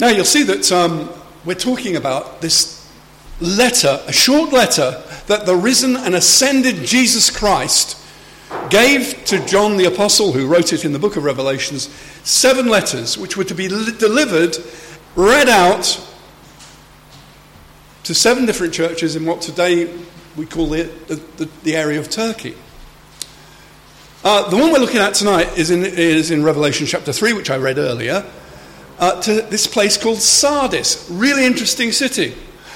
Now you'll see that um, we're talking about this letter, a short letter that the risen and ascended Jesus Christ gave to John the Apostle, who wrote it in the book of Revelations, seven letters which were to be li- delivered, read out to seven different churches in what today we call the, the, the area of Turkey. Uh, the one we're looking at tonight is in, is in Revelation chapter 3, which I read earlier, uh, to this place called Sardis. Really interesting city.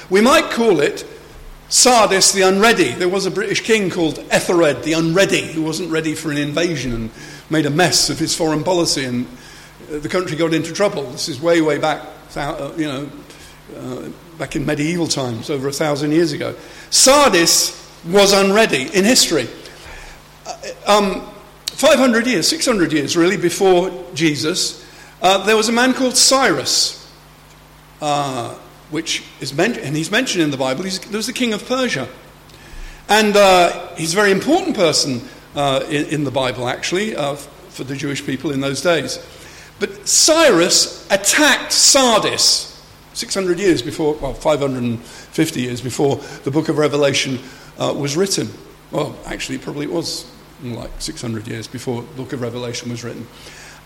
We might call it Sardis the Unready. There was a British king called Ethelred the Unready who wasn't ready for an invasion and made a mess of his foreign policy, and uh, the country got into trouble. This is way, way back, uh, you know, uh, back in medieval times, over a thousand years ago. Sardis was unready in history. Um, 500 years, 600 years really, before Jesus, uh, there was a man called Cyrus. Uh, which is mentioned, and he's mentioned in the Bible. He's, was the king of Persia. And uh, he's a very important person uh, in, in, the Bible, actually, uh, for the Jewish people in those days. But Cyrus attacked Sardis 600 years before, well, 550 years before the book of Revelation uh, was written. Well, actually, probably it was like 600 years before the book of Revelation was written.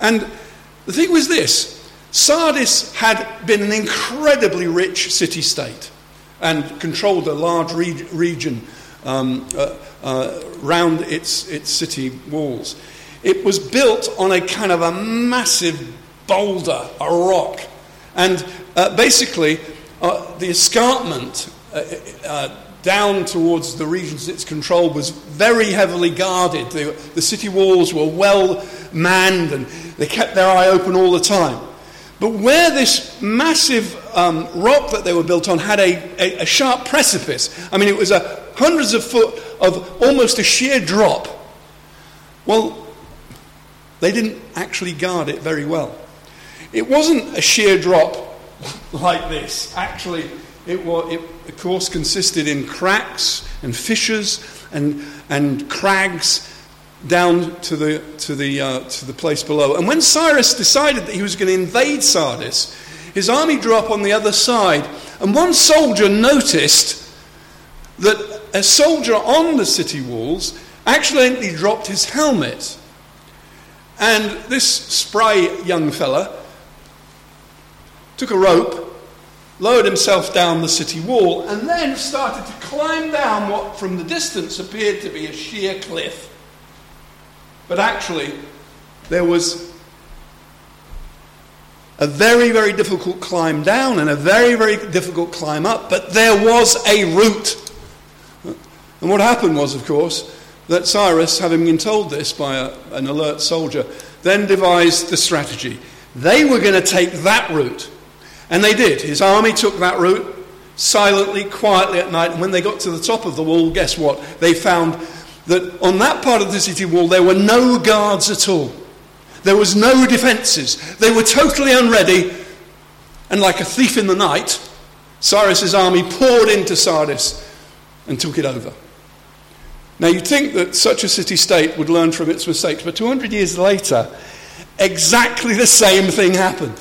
And the thing was this Sardis had been an incredibly rich city state and controlled a large re- region um, uh, uh, round its, its city walls. It was built on a kind of a massive boulder, a rock. And uh, basically, uh, the escarpment uh, uh, down towards the regions it's controlled was very heavily guarded. The, the city walls were well manned and they kept their eye open all the time. But where this massive um, rock that they were built on had a, a, a sharp precipice, I mean, it was a hundreds of foot of almost a sheer drop. Well, they didn't actually guard it very well. It wasn't a sheer drop like this. Actually, it, was, it of course consisted in cracks and fissures and, and crags down to the, to, the, uh, to the place below. And when Cyrus decided that he was going to invade Sardis, his army drew up on the other side. And one soldier noticed that a soldier on the city walls accidentally dropped his helmet. And this spry young fella took a rope, lowered himself down the city wall, and then started to climb down what from the distance appeared to be a sheer cliff. But actually, there was a very, very difficult climb down and a very, very difficult climb up, but there was a route. And what happened was, of course, that Cyrus, having been told this by a, an alert soldier, then devised the strategy. They were going to take that route. And they did. His army took that route silently, quietly at night. And when they got to the top of the wall, guess what? They found that on that part of the city wall there were no guards at all. There was no defences. They were totally unready. And like a thief in the night, Cyrus's army poured into Sardis and took it over. Now you'd think that such a city state would learn from its mistakes, but 200 years later, exactly the same thing happened.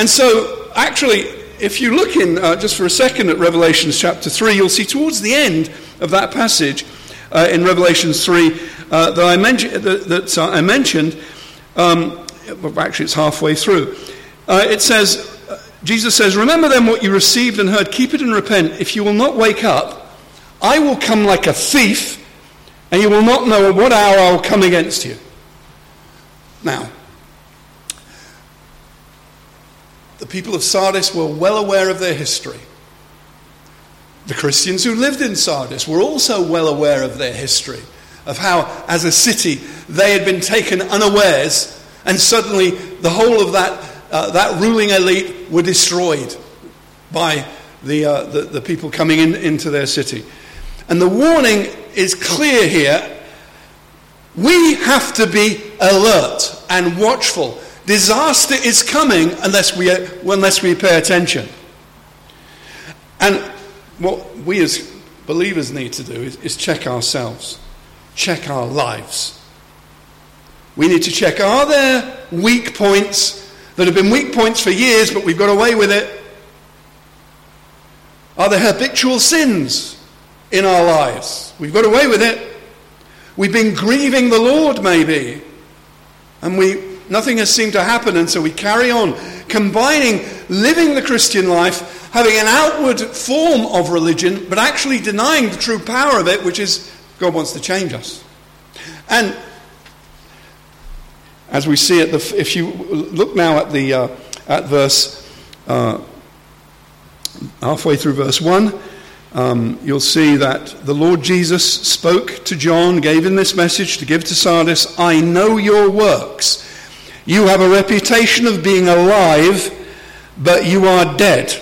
And so, actually, if you look in uh, just for a second at Revelation chapter 3, you'll see towards the end of that passage, uh, in Revelation 3 uh, that, I, mention, that, that uh, I mentioned. Um, actually, it's halfway through. Uh, it says, uh, Jesus says, Remember then what you received and heard, keep it and repent. If you will not wake up, I will come like a thief, and you will not know at what hour I will come against you. Now, the people of Sardis were well aware of their history. The Christians who lived in Sardis were also well aware of their history, of how, as a city, they had been taken unawares, and suddenly the whole of that, uh, that ruling elite were destroyed by the, uh, the, the, people coming in, into their city. And the warning is clear here. We have to be alert and watchful. Disaster is coming unless we, unless we pay attention. And what we as believers need to do is, is check ourselves, check our lives. We need to check are there weak points that have been weak points for years, but we've got away with it? Are there habitual sins in our lives? We've got away with it. We've been grieving the Lord, maybe, and we nothing has seemed to happen, and so we carry on, combining living the Christian life, having an outward form of religion, but actually denying the true power of it, which is God wants to change us. And as we see it, if you look now at the uh, at verse uh, halfway through verse one, um, you'll see that the Lord Jesus spoke to John, gave him this message to give to Sardis I know your works. You have a reputation of being alive, but you are dead.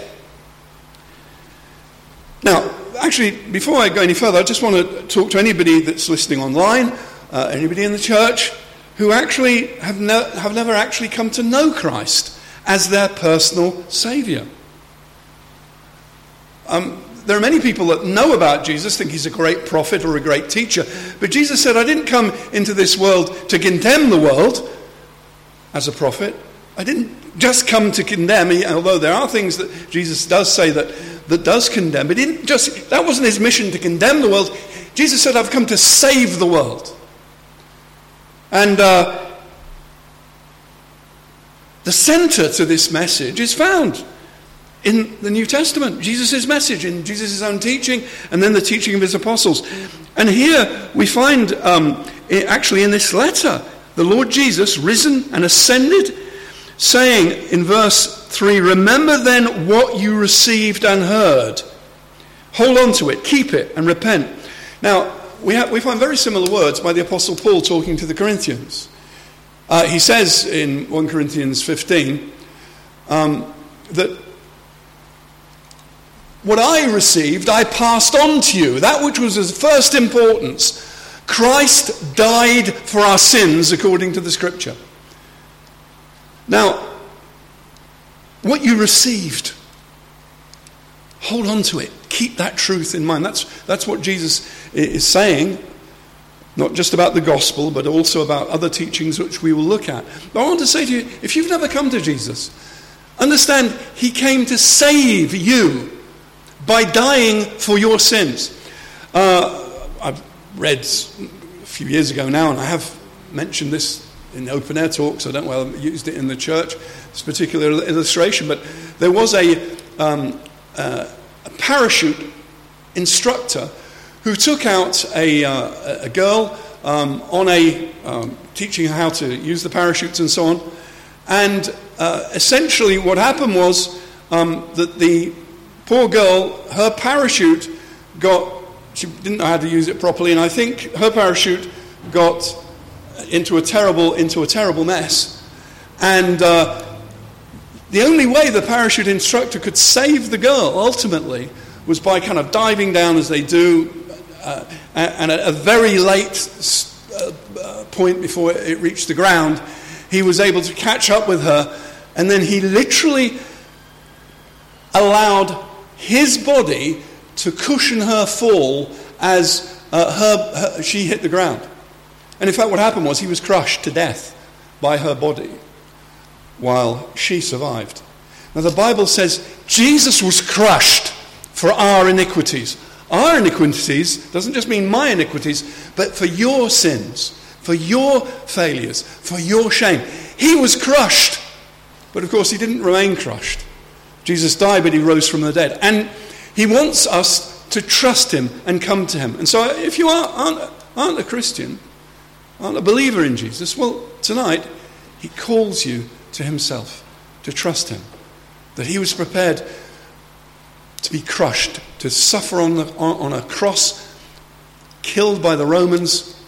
Now, actually, before I go any further, I just want to talk to anybody that's listening online, uh, anybody in the church, who actually have, have never actually come to know Christ as their personal Saviour. Um, there are many people that know about Jesus, think he's a great prophet or a great teacher, but Jesus said, I didn't come into this world to condemn the world as a prophet. I didn't just come to condemn, although there are things that Jesus does say that, that does condemn. But he didn't just, that wasn't his mission to condemn the world. Jesus said, I've come to save the world. And uh, the center to this message is found in the New Testament, Jesus' message, in Jesus' own teaching, and then the teaching of his apostles. And here we find, um, actually, in this letter, the Lord Jesus, risen and ascended, saying in verse 3 Remember then what you received and heard. Hold on to it, keep it, and repent. Now, we, have, we find very similar words by the Apostle Paul talking to the Corinthians. Uh, he says in 1 Corinthians 15 um, that what I received, I passed on to you, that which was of first importance. Christ died for our sins according to the scripture. Now, what you received, hold on to it. Keep that truth in mind. That's, that's what Jesus is saying, not just about the gospel, but also about other teachings which we will look at. But I want to say to you if you've never come to Jesus, understand he came to save you by dying for your sins. Uh, read a few years ago now, and I have mentioned this in open air talks. I don't know whether I used it in the church, this particular illustration, but there was a, um, uh, a parachute instructor who took out a, uh, a girl um, on a um, teaching her how to use the parachutes and so on. And uh, essentially, what happened was um, that the poor girl, her parachute got she didn't know how to use it properly, and I think her parachute got into a terrible, into a terrible mess. And uh, the only way the parachute instructor could save the girl ultimately was by kind of diving down as they do, uh, and at a very late uh, point before it reached the ground, he was able to catch up with her, and then he literally allowed his body to cushion her fall as uh, her, her, she hit the ground. And in fact, what happened was he was crushed to death by her body while she survived. Now, the Bible says Jesus was crushed for our iniquities. Our iniquities doesn't just mean my iniquities, but for your sins, for your failures, for your shame. He was crushed. But of course, he didn't remain crushed. Jesus died, but he rose from the dead. And he wants us to trust Him and come to Him. And so, if you are, aren't, aren't a Christian, aren't a believer in Jesus, well, tonight He calls you to Himself, to trust Him. That He was prepared to be crushed, to suffer on, the, on a cross, killed by the Romans,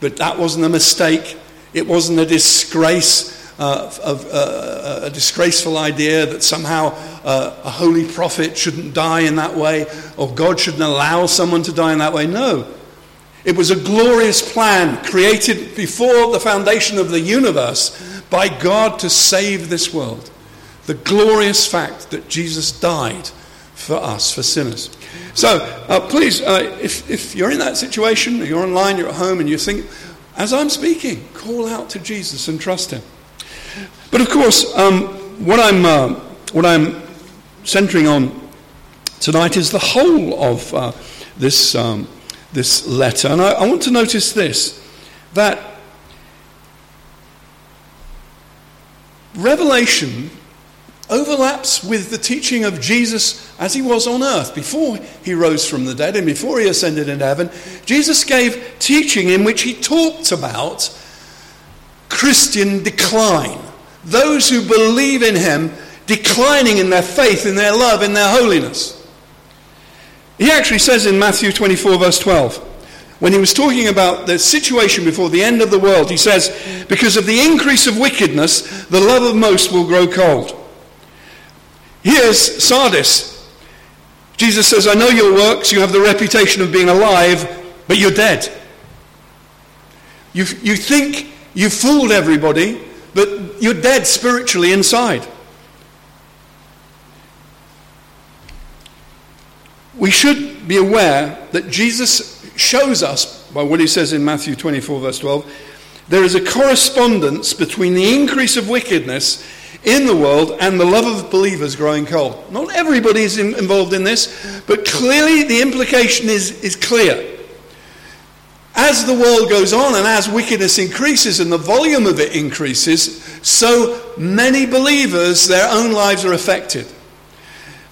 but that wasn't a mistake. It wasn't a disgrace uh, of uh, a disgraceful idea that somehow uh, a holy prophet shouldn't die in that way or God shouldn't allow someone to die in that way. No. It was a glorious plan created before the foundation of the universe by God to save this world. The glorious fact that Jesus died for us, for sinners. So uh, please, uh, if, if you're in that situation, you're online, you're at home, and you think, as I'm speaking, call out to Jesus and trust Him. But of course, um, what, I'm, uh, what I'm centering on tonight is the whole of uh, this, um, this letter. And I, I want to notice this that Revelation overlaps with the teaching of Jesus as he was on earth before he rose from the dead and before he ascended into heaven. Jesus gave teaching in which he talked about Christian decline. Those who believe in him declining in their faith, in their love, in their holiness. He actually says in Matthew 24, verse 12, when he was talking about the situation before the end of the world, he says, Because of the increase of wickedness, the love of most will grow cold. Here's Sardis. Jesus says, I know your works, you have the reputation of being alive, but you're dead. You, you think you fooled everybody, but you're dead spiritually inside. We should be aware that Jesus shows us, by what he says in Matthew 24, verse 12, there is a correspondence between the increase of wickedness in the world and the love of believers growing cold. Not everybody is in, involved in this, but clearly the implication is, is clear. As the world goes on and as wickedness increases and the volume of it increases, so many believers, their own lives are affected.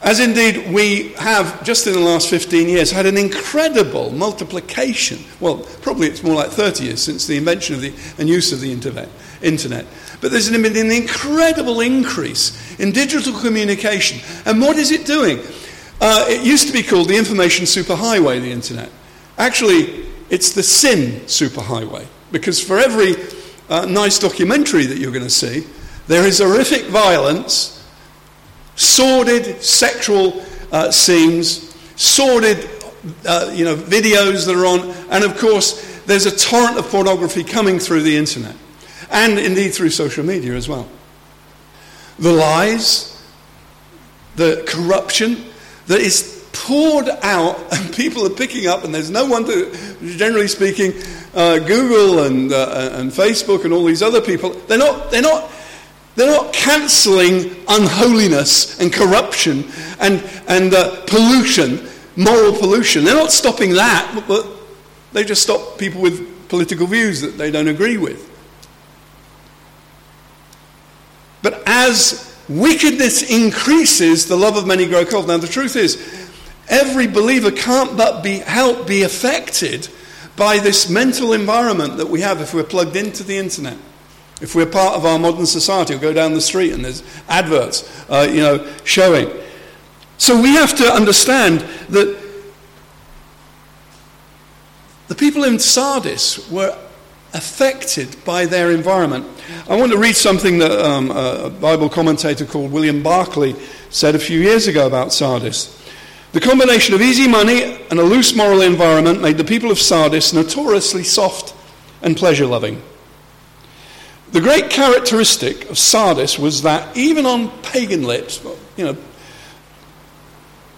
As indeed we have, just in the last 15 years, had an incredible multiplication. Well, probably it's more like 30 years since the invention of the, and use of the internet. internet. But there's been an incredible increase in digital communication. And what is it doing? Uh, it used to be called the information superhighway, the internet. Actually, it's the sin superhighway. Because for every uh, nice documentary that you're going to see, there is horrific violence sordid sexual uh, scenes, sordid uh, you know, videos that are on, and of course, there's a torrent of pornography coming through the internet, and indeed through social media as well. The lies, the corruption that is poured out, and people are picking up, and there's no one to, generally speaking, uh, Google and, uh, and Facebook and all these other people, they're not, they're not they're not cancelling unholiness and corruption and, and uh, pollution, moral pollution. They're not stopping that, but they just stop people with political views that they don't agree with. But as wickedness increases, the love of many grow cold. Now, the truth is, every believer can't but be help be affected by this mental environment that we have if we're plugged into the internet. If we're part of our modern society, we'll go down the street and there's adverts, uh, you know, showing. So we have to understand that the people in Sardis were affected by their environment. I want to read something that um, a Bible commentator called William Barclay said a few years ago about Sardis. The combination of easy money and a loose moral environment made the people of Sardis notoriously soft and pleasure loving. The great characteristic of Sardis was that even on pagan lips, you know,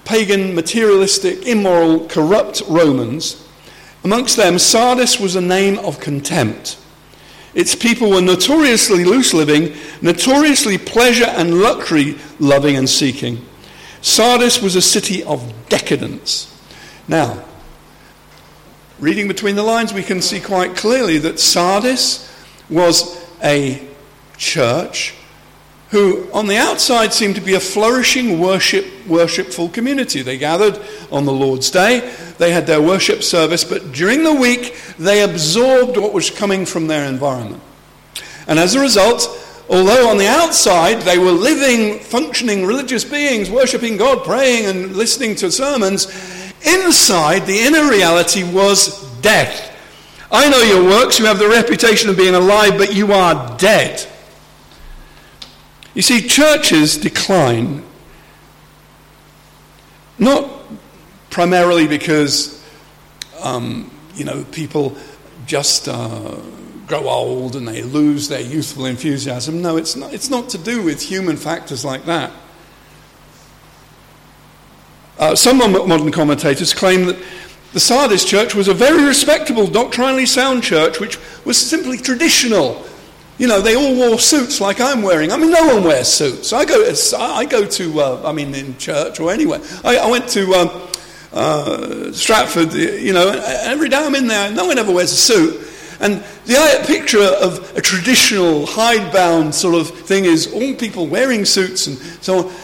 pagan, materialistic, immoral, corrupt Romans, amongst them, Sardis was a name of contempt. Its people were notoriously loose living, notoriously pleasure and luxury loving and seeking. Sardis was a city of decadence. Now, reading between the lines, we can see quite clearly that Sardis was a church who on the outside seemed to be a flourishing worship worshipful community. They gathered on the lord's day. They had their worship service but during the week they absorbed what was coming from their environment. And as a result although on the outside they were living functioning religious beings worshiping god praying and listening to sermons inside the inner reality was death I know your works. You have the reputation of being alive, but you are dead. You see, churches decline not primarily because, um, you know, people just uh, grow old and they lose their youthful enthusiasm. No, it's not, it's not to do with human factors like that. Uh, some modern commentators claim that the Sardis church was a very respectable, doctrinally sound church, which was simply traditional. You know, they all wore suits like I'm wearing. I mean, no one wears suits. I go, I go to, uh, I mean, in church or anywhere. I, I went to um, uh, Stratford, you know, every day I'm in there, no one ever wears a suit. And the picture of a traditional hidebound sort of thing is all people wearing suits and so on.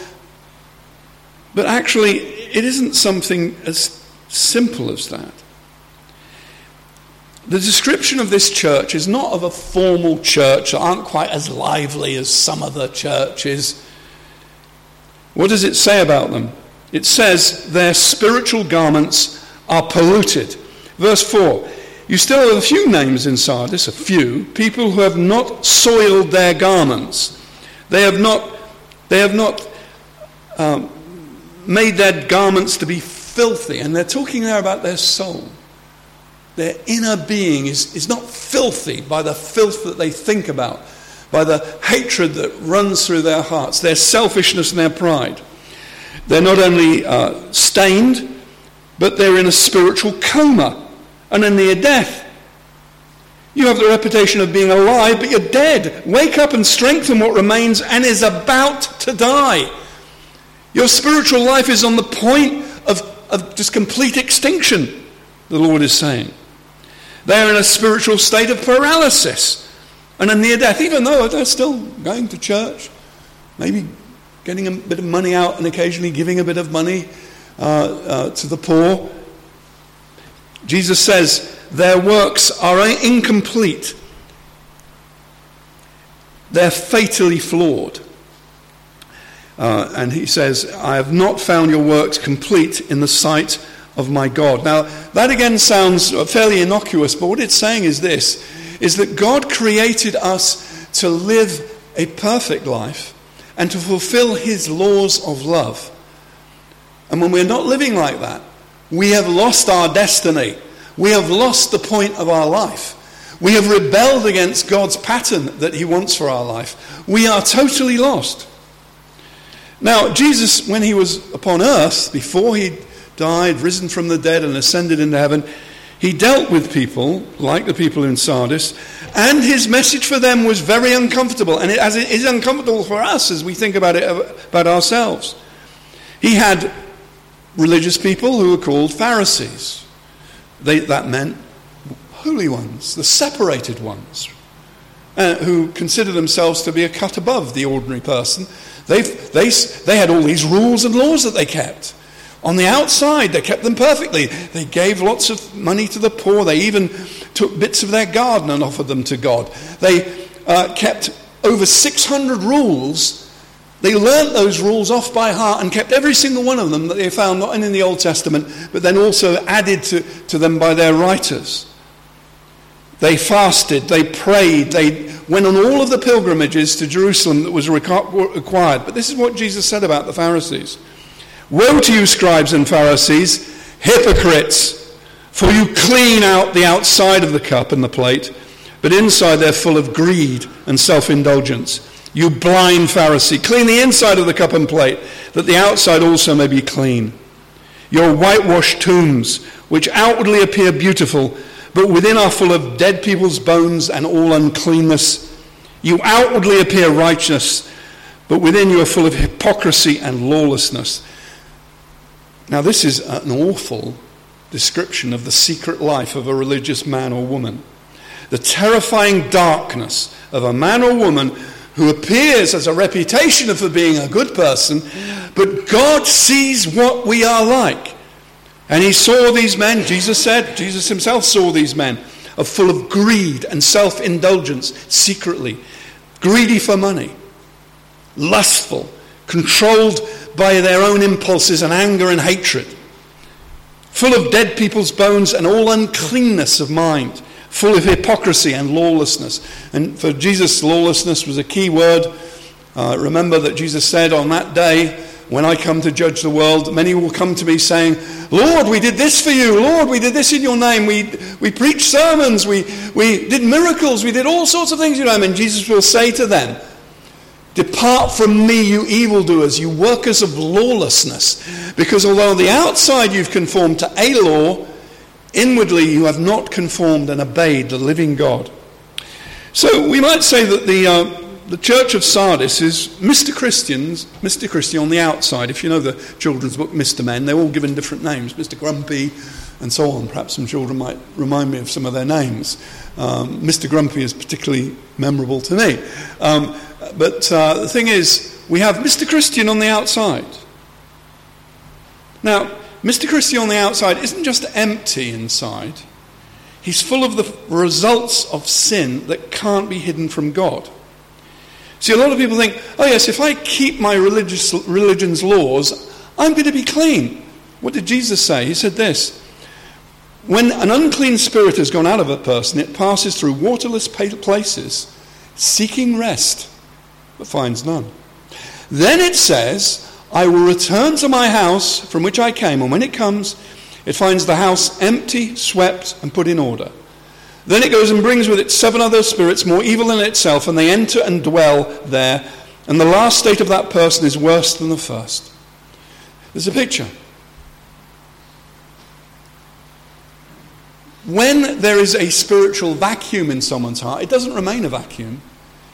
But actually, it isn't something as simple as that. The description of this church is not of a formal church that aren't quite as lively as some other churches. What does it say about them? It says their spiritual garments are polluted. Verse 4 You still have a few names in Sardis, a few, people who have not soiled their garments. They have not, they have not um, made their garments to be filthy. And they're talking there about their soul their inner being is, is not filthy by the filth that they think about, by the hatred that runs through their hearts, their selfishness and their pride. They're not only uh, stained, but they're in a spiritual coma and in near death. You have the reputation of being alive, but you're dead. Wake up and strengthen what remains and is about to die. Your spiritual life is on the point of, of just complete extinction, the Lord is saying. They're in a spiritual state of paralysis and a near death, even though they're still going to church, maybe getting a bit of money out and occasionally giving a bit of money uh, uh, to the poor. Jesus says their works are incomplete, they're fatally flawed. Uh, and he says, I have not found your works complete in the sight of my God. Now, that again sounds fairly innocuous, but what it's saying is this is that God created us to live a perfect life and to fulfill his laws of love. And when we're not living like that, we have lost our destiny. We have lost the point of our life. We have rebelled against God's pattern that he wants for our life. We are totally lost. Now, Jesus, when he was upon earth, before he died, risen from the dead, and ascended into heaven, he dealt with people like the people in Sardis, and his message for them was very uncomfortable, and it, as it is uncomfortable for us as we think about it about ourselves. He had religious people who were called Pharisees. They, that meant holy ones, the separated ones, uh, who consider themselves to be a cut above the ordinary person. they they, they had all these rules and laws that they kept. On the outside, they kept them perfectly. They gave lots of money to the poor. They even took bits of their garden and offered them to God. They uh, kept over 600 rules. They learnt those rules off by heart and kept every single one of them that they found not only in the Old Testament, but then also added to, to them by their writers. They fasted, they prayed, they went on all of the pilgrimages to Jerusalem that was required. But this is what Jesus said about the Pharisees. Woe to you, scribes and Pharisees, hypocrites! For you clean out the outside of the cup and the plate, but inside they're full of greed and self indulgence. You blind Pharisee, clean the inside of the cup and plate, that the outside also may be clean. Your whitewashed tombs, which outwardly appear beautiful, but within are full of dead people's bones and all uncleanness. You outwardly appear righteous, but within you are full of hypocrisy and lawlessness. Now, this is an awful description of the secret life of a religious man or woman. The terrifying darkness of a man or woman who appears as a reputation for being a good person, but God sees what we are like. And he saw these men, Jesus said, Jesus himself saw these men, are full of greed and self indulgence secretly, greedy for money, lustful, controlled by their own impulses and anger and hatred, full of dead people's bones and all uncleanness of mind, full of hypocrisy and lawlessness. And for Jesus, lawlessness was a key word. Uh, remember that Jesus said on that day, when I come to judge the world, many will come to me saying, Lord, we did this for you. Lord, we did this in your name. We, we preached sermons. We, we did miracles. We did all sorts of things in your name. And Jesus will say to them, Depart from me, you evildoers, you workers of lawlessness. Because although on the outside you've conformed to a law, inwardly you have not conformed and obeyed the living God. So we might say that the, uh, the church of Sardis is Mr. Christians, Mr. Christian on the outside. If you know the children's book, Mr. Men, they're all given different names Mr. Grumpy and so on. Perhaps some children might remind me of some of their names. Um, Mr. Grumpy is particularly memorable to me. Um, but uh, the thing is, we have Mr. Christian on the outside. Now, Mr. Christie on the outside isn't just empty inside, he's full of the results of sin that can't be hidden from God. See, a lot of people think, oh, yes, if I keep my religious, religion's laws, I'm going to be clean. What did Jesus say? He said this When an unclean spirit has gone out of a person, it passes through waterless places, seeking rest, but finds none. Then it says, I will return to my house from which I came, and when it comes, it finds the house empty, swept, and put in order. Then it goes and brings with it seven other spirits more evil than itself, and they enter and dwell there. And the last state of that person is worse than the first. There's a picture. When there is a spiritual vacuum in someone's heart, it doesn't remain a vacuum,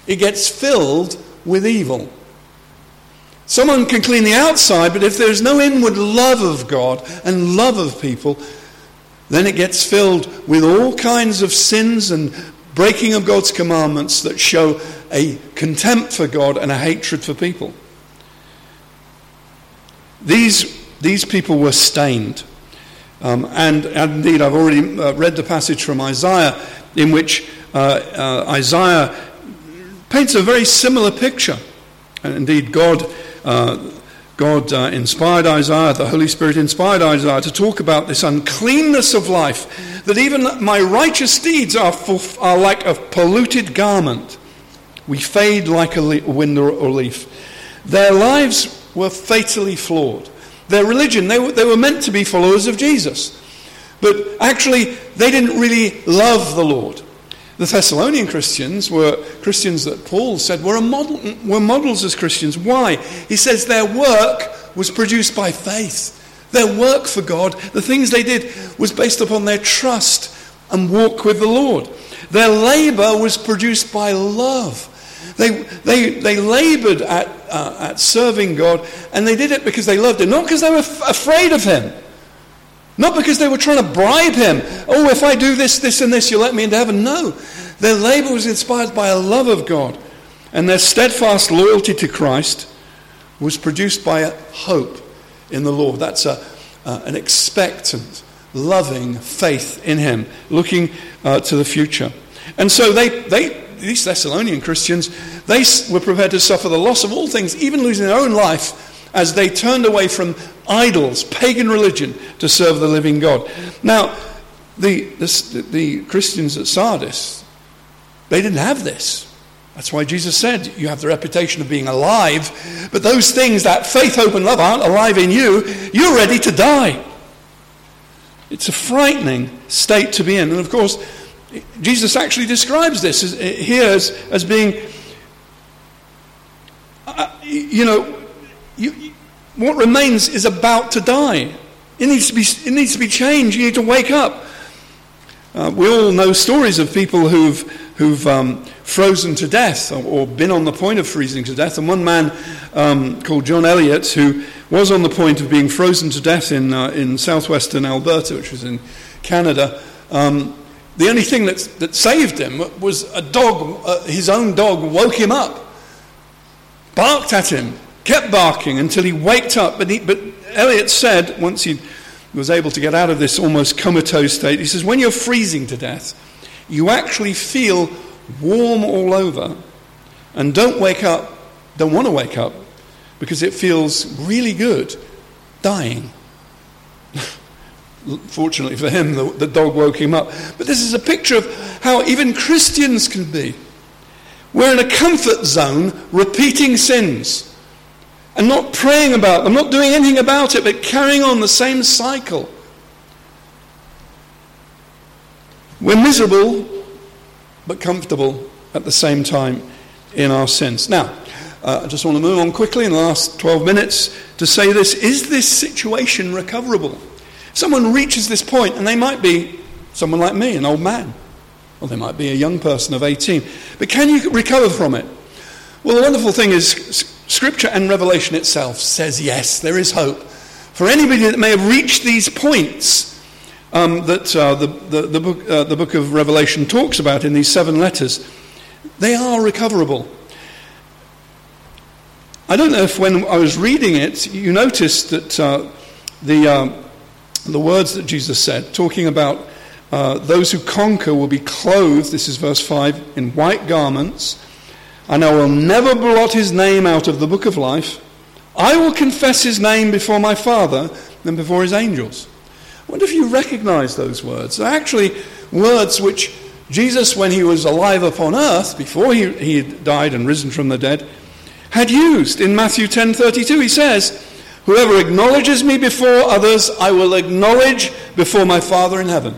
it gets filled with evil. Someone can clean the outside, but if there's no inward love of God and love of people, then it gets filled with all kinds of sins and breaking of God's commandments that show a contempt for God and a hatred for people. These, these people were stained. Um, and, and, indeed, I've already uh, read the passage from Isaiah in which uh, uh, Isaiah paints a very similar picture. And indeed, God uh, God uh, inspired Isaiah, the Holy Spirit inspired Isaiah to talk about this uncleanness of life, that even my righteous deeds are, for, are like a polluted garment. We fade like a wind or a leaf. Their lives were fatally flawed. Their religion, they were, they were meant to be followers of Jesus. But actually, they didn't really love the Lord. The Thessalonian Christians were Christians that Paul said were, model, were models as Christians. Why? He says their work was produced by faith. Their work for God, the things they did, was based upon their trust and walk with the Lord. Their labor was produced by love. They, they, they labored at, uh, at serving God, and they did it because they loved Him, not because they were f- afraid of Him. Not because they were trying to bribe him. Oh, if I do this, this, and this, you'll let me into heaven. No. Their labor was inspired by a love of God. And their steadfast loyalty to Christ was produced by a hope in the Lord. That's a, uh, an expectant, loving faith in Him, looking uh, to the future. And so they, they, these Thessalonian Christians, they were prepared to suffer the loss of all things, even losing their own life as they turned away from idols, pagan religion, to serve the living God. Now, the, the, the Christians at Sardis, they didn't have this. That's why Jesus said, You have the reputation of being alive, but those things, that faith, hope, and love, aren't alive in you. You're ready to die. It's a frightening state to be in. And of course, Jesus actually describes this as, here as, as being, uh, you know, you, what remains is about to die. It needs to be, it needs to be changed. You need to wake up. Uh, we all know stories of people who've, who've um, frozen to death or, or, been on the point of freezing to death. And one man um, called John Elliott, who was on the point of being frozen to death in, uh, in southwestern Alberta, which was in Canada, um, the only thing that, that saved him was a dog, uh, his own dog woke him up, barked at him, kept barking until he waked up. But, he, but Elliott said, once he was able to get out of this almost comatose state, he says, when you're freezing to death, you actually feel warm all over and don't wake up, don't want to wake up, because it feels really good dying. Fortunately for him, the, the dog woke him up. But this is a picture of how even Christians can be. We're in a comfort zone repeating sins and not praying about them, not doing anything about it, but carrying on the same cycle. We're miserable, but comfortable at the same time in our sins. Now, uh, I just want to move on quickly in the last 12 minutes to say this Is this situation recoverable? Someone reaches this point, and they might be someone like me, an old man. or they might be a young person of 18. But can you recover from it? Well, the wonderful thing is, Scripture and Revelation itself says yes, there is hope. For anybody that may have reached these points um, that uh, the, the, the, book, uh, the book of Revelation talks about in these seven letters, they are recoverable. I don't know if when I was reading it, you noticed that uh, the, uh, the words that Jesus said, talking about uh, those who conquer will be clothed, this is verse 5, in white garments and I will never blot his name out of the book of life. I will confess his name before my Father and before his angels. I wonder if you recognize those words. They're actually words which Jesus, when he was alive upon earth, before he, he died and risen from the dead, had used. In Matthew 10:32, he says, Whoever acknowledges me before others, I will acknowledge before my Father in heaven.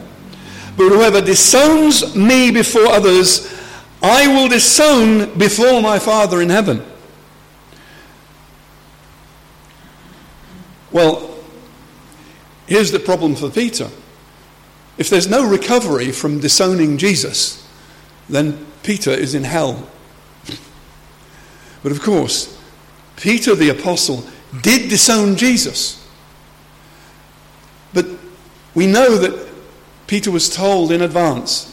But whoever disowns me before others, I will disown before my Father in heaven. Well, here's the problem for Peter. If there's no recovery from disowning Jesus, then Peter is in hell. But of course, Peter the apostle did disown Jesus. But we know that Peter was told in advance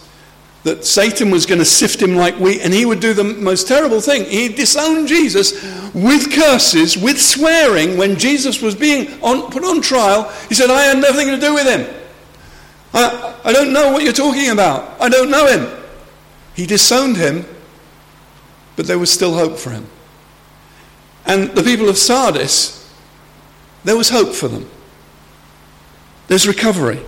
that Satan was going to sift him like wheat, and he would do the most terrible thing. He'd disown Jesus with curses, with swearing. When Jesus was being on, put on trial, he said, I had nothing to do with him. I, I don't know what you're talking about. I don't know him. He disowned him, but there was still hope for him. And the people of Sardis, there was hope for them. There's recovery.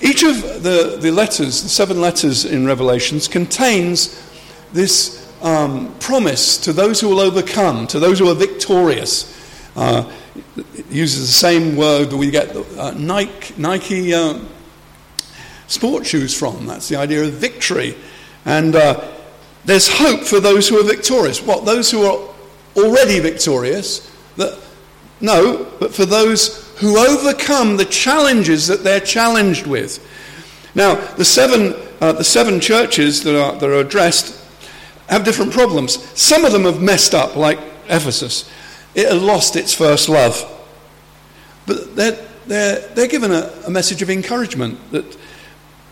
Each of the, the letters, the seven letters in Revelations, contains this um, promise to those who will overcome, to those who are victorious. Uh, it uses the same word that we get uh, Nike, Nike uh, sport shoes from. That's the idea of victory. And uh, there's hope for those who are victorious. What? Those who are already victorious? That, no, but for those who overcome the challenges that they're challenged with. Now, the seven, uh, the seven churches that are, that are addressed have different problems. Some of them have messed up, like Ephesus. It had lost its first love. But they're, they're, they're given a, a message of encouragement that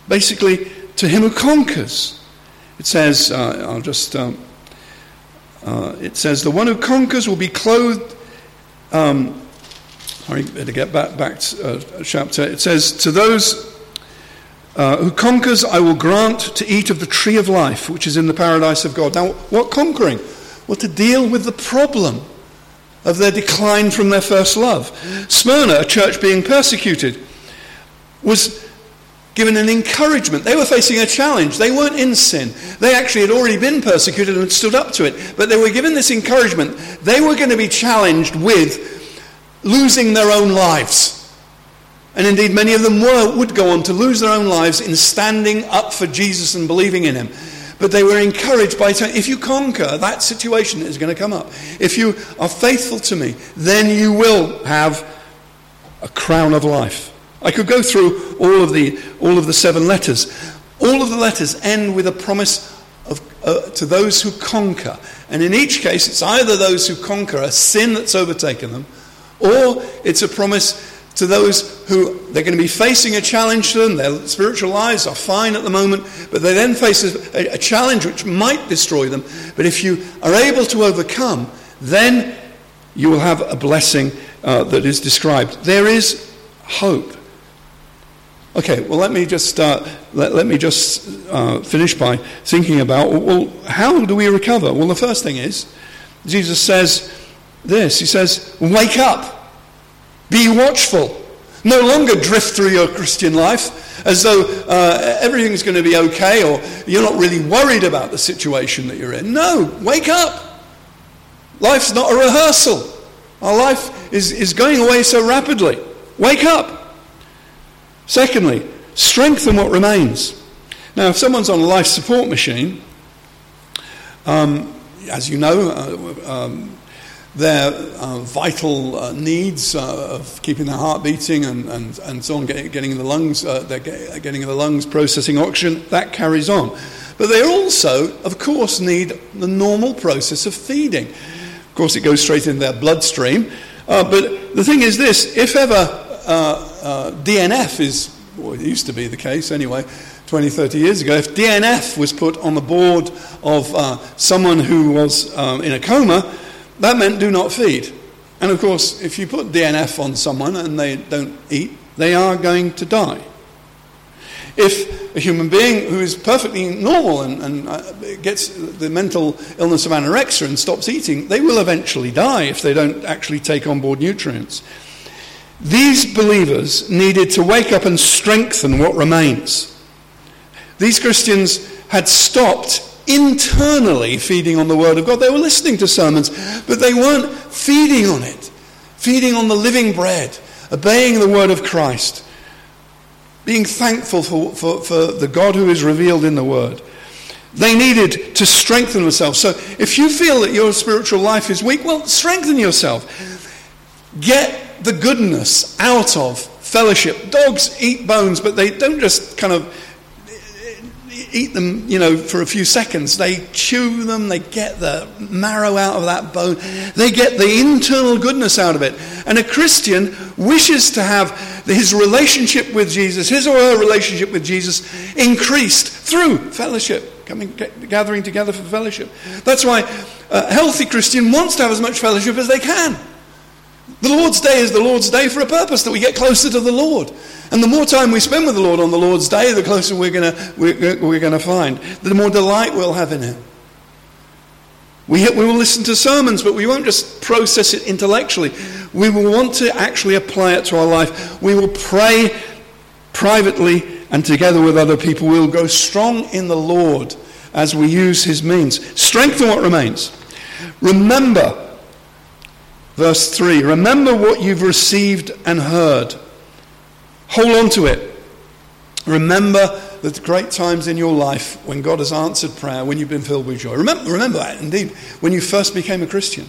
basically, to him who conquers, it says, uh, I'll just, um, uh, it says, the one who conquers will be clothed um, Sorry, better get back, back to uh, chapter. It says, To those uh, who conquers, I will grant to eat of the tree of life, which is in the paradise of God. Now, what conquering? Well, to deal with the problem of their decline from their first love. Smyrna, a church being persecuted, was given an encouragement. They were facing a challenge. They weren't in sin. They actually had already been persecuted and stood up to it. But they were given this encouragement. They were going to be challenged with losing their own lives. And indeed, many of them were, would go on to lose their own lives in standing up for Jesus and believing in him. But they were encouraged by saying, if you conquer that situation that is going to come up, if you are faithful to me, then you will have a crown of life. I could go through all of the, all of the seven letters. All of the letters end with a promise of, uh, to those who conquer. And in each case, it's either those who conquer a sin that's overtaken them, or it's a promise to those who they're going to be facing a challenge to them. Their spiritual lives are fine at the moment, but they then face a, a challenge which might destroy them. But if you are able to overcome, then you will have a blessing uh, that is described. There is hope. Okay, well, let me just, uh, let, let, me just uh, finish by thinking about well, how do we recover? Well, the first thing is, Jesus says, this. He says, Wake up, be watchful. No longer drift through your Christian life as though uh, everything's going to be okay or you're not really worried about the situation that you're in. No, wake up. Life's not a rehearsal. Our life is, is going away so rapidly. Wake up. Secondly, strengthen what remains. Now, if someone's on a life support machine, um, as you know, uh, um, their uh, vital uh, needs uh, of keeping their heart beating and, and, and so on, getting, getting the lungs, uh, they're getting the lungs processing oxygen, that carries on. But they also, of course, need the normal process of feeding. Of course, it goes straight in their bloodstream. Uh, but the thing is this if ever uh, DNF is, well, it used to be the case anyway, 20, 30 years ago, if DNF was put on the board of someone who was um, in a coma, that meant do not feed. And of course, if you put DNF on someone and they don't eat, they are going to die. If a human being who is perfectly normal and, and uh, gets the mental illness of anorexia and stops eating, they will eventually die if they don't actually take on board nutrients. These believers needed to wake up and strengthen what remains. These Christians had stopped internally feeding on the Word of God. They were listening to sermons, but they weren't feeding on it, feeding on the living bread, obeying the Word of Christ, being thankful for, for, for the God who is revealed in the Word. They needed to strengthen themselves. So if you feel that your spiritual life is weak, well, strengthen yourself. Get the goodness out of fellowship. Dogs eat bones, but they don't just kind of eat them, you know, for a few seconds. They chew them, they get the marrow out of that bone, they get the internal goodness out of it. And a Christian wishes to have his relationship with Jesus, his or her relationship with Jesus, increased through fellowship, coming, gathering together for fellowship. That's why a healthy Christian wants to have as much fellowship as they can. The Lord's Day is the Lord's Day for a purpose, that we get closer to the Lord. And the more time we spend with the Lord on the Lord's Day, the closer we're going we're, we're to find, the more delight we'll have in Him. We, we will listen to sermons, but we won't just process it intellectually. We will want to actually apply it to our life. We will pray privately and together with other people. We'll go strong in the Lord as we use His means. Strengthen what remains. Remember Verse 3 Remember what you've received and heard. Hold on to it. Remember the great times in your life when God has answered prayer, when you've been filled with joy. Remember, remember that, indeed, when you first became a Christian.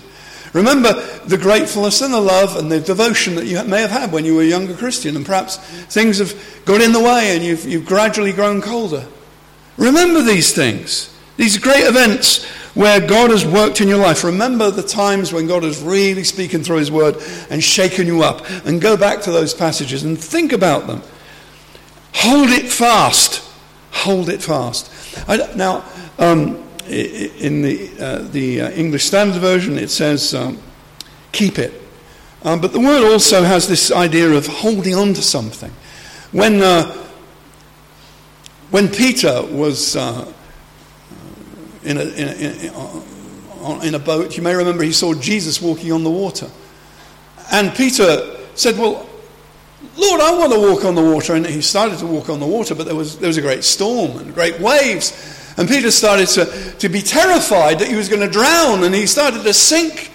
Remember the gratefulness and the love and the devotion that you may have had when you were a younger Christian, and perhaps things have got in the way and you've, you've gradually grown colder. Remember these things, these great events where God has worked in your life. Remember the times when God has really spoken through His Word and shaken you up. And go back to those passages and think about them. Hold it fast. Hold it fast. I, now, um, in the, uh, the uh, English Standard Version, it says, um, keep it. Um, but the word also has this idea of holding on to something. When, uh, when Peter was uh, in a, in a, in a boat. You may remember he saw Jesus walking on the water. And Peter said, Well, Lord, I want to walk on the water. And he started to walk on the water, but there was, there was a great storm and great waves. And Peter started to, to be terrified that he was going to drown and he started to sink.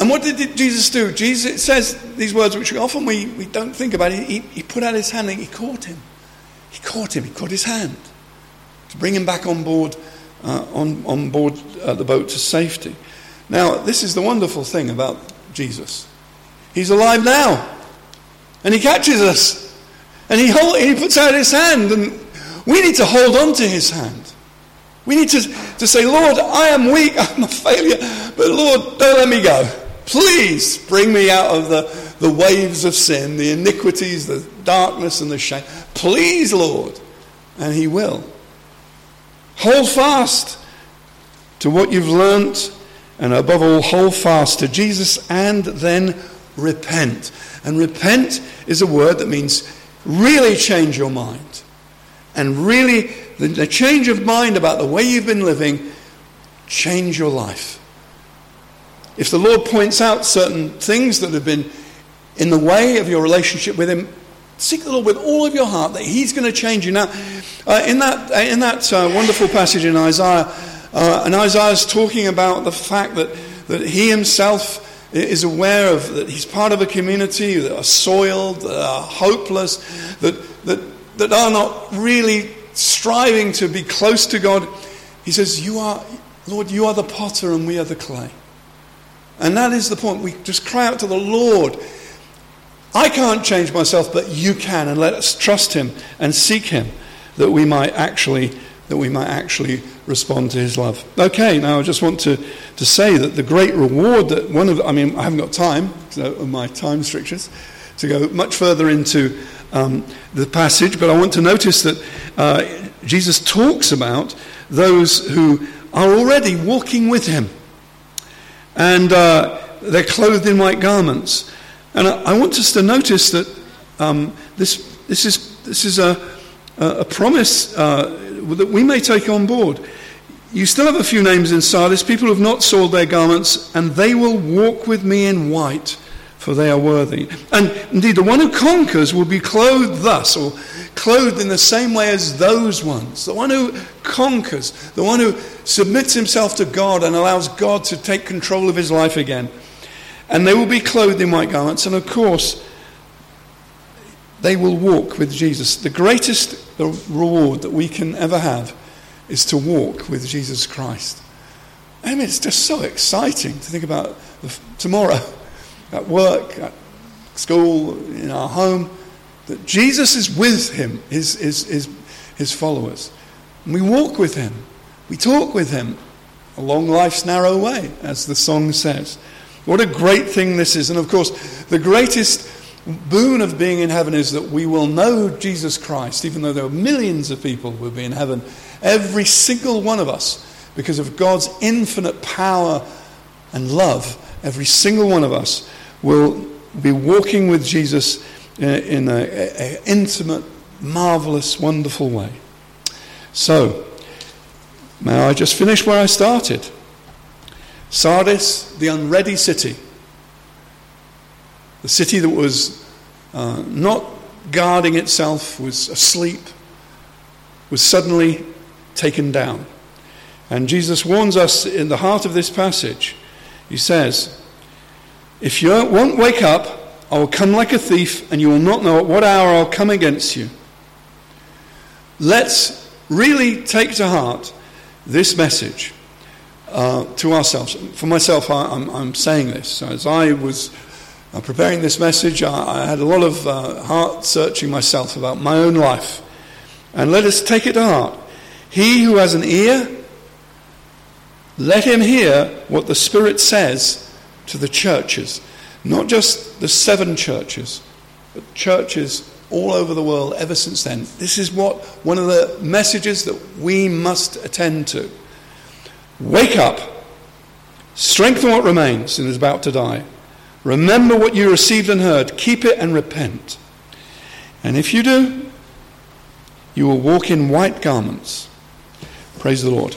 And what did Jesus do? Jesus says these words, which often we, we don't think about. He, he put out his hand and he caught him. He caught him. He caught his hand to bring him back on board uh, on, on board uh, the boat to safety. Now, this is the wonderful thing about Jesus. He's alive now. And he catches us. And he, hold, he puts out his hand. And we need to hold on to his hand. We need to, to say, Lord, I am weak. I'm a failure. But Lord, don't let me go. Please bring me out of the, the waves of sin, the iniquities, the darkness, and the shame. Please, Lord. And he will. Hold fast to what you've learnt, and above all, hold fast to Jesus and then repent. And repent is a word that means really change your mind. And really, the, the change of mind about the way you've been living, change your life. If the Lord points out certain things that have been in the way of your relationship with Him, Seek the Lord with all of your heart that He's going to change you. Now, uh, in that, uh, in that uh, wonderful passage in Isaiah, uh, and Isaiah's talking about the fact that, that he himself is aware of that he's part of a community that are soiled, that are hopeless, that, that, that are not really striving to be close to God. He says, You are, Lord, you are the potter and we are the clay. And that is the point. We just cry out to the Lord. I can't change myself, but you can, and let us trust Him and seek Him that we might actually that we might actually respond to His love. Okay, now I just want to, to say that the great reward that one of I mean I haven't got time of my time strictures, to go much further into um, the passage, but I want to notice that uh, Jesus talks about those who are already walking with Him, and uh, they're clothed in white garments. And I, I want us to notice that um, this, this, is, this is a, a promise uh, that we may take on board. You still have a few names in Sardis, people who have not soiled their garments, and they will walk with me in white, for they are worthy. And indeed, the one who conquers will be clothed thus, or clothed in the same way as those ones. The one who conquers, the one who submits himself to God and allows God to take control of his life again. And they will be clothed in white garments, and of course, they will walk with Jesus. The greatest reward that we can ever have is to walk with Jesus Christ. I mean, it's just so exciting to think about tomorrow at work, at school, in our home, that Jesus is with him, his, his, his, his followers. And we walk with him, we talk with him along life's narrow way, as the song says. What a great thing this is. And of course, the greatest boon of being in heaven is that we will know Jesus Christ, even though there are millions of people who will be in heaven. Every single one of us, because of God's infinite power and love, every single one of us will be walking with Jesus uh, in an intimate, marvelous, wonderful way. So, may I just finish where I started? Sardis, the unready city. The city that was uh, not guarding itself, was asleep, was suddenly taken down. And Jesus warns us in the heart of this passage. He says, If you won't wake up, I will come like a thief, and you will not know at what hour I'll come against you. Let's really take to heart this message uh, to ourselves. For myself, I, am saying this. As I was uh, preparing this message, I, I, had a lot of uh, heart searching myself about my own life. And let us take it to heart. He who has an ear, let him hear what the Spirit says to the churches. Not just the seven churches, but churches all over the world ever since then. This is what one of the messages that we must attend to. Wake up, strengthen what remains and is about to die. Remember what you received and heard, keep it and repent. And if you do, you will walk in white garments. Praise the Lord.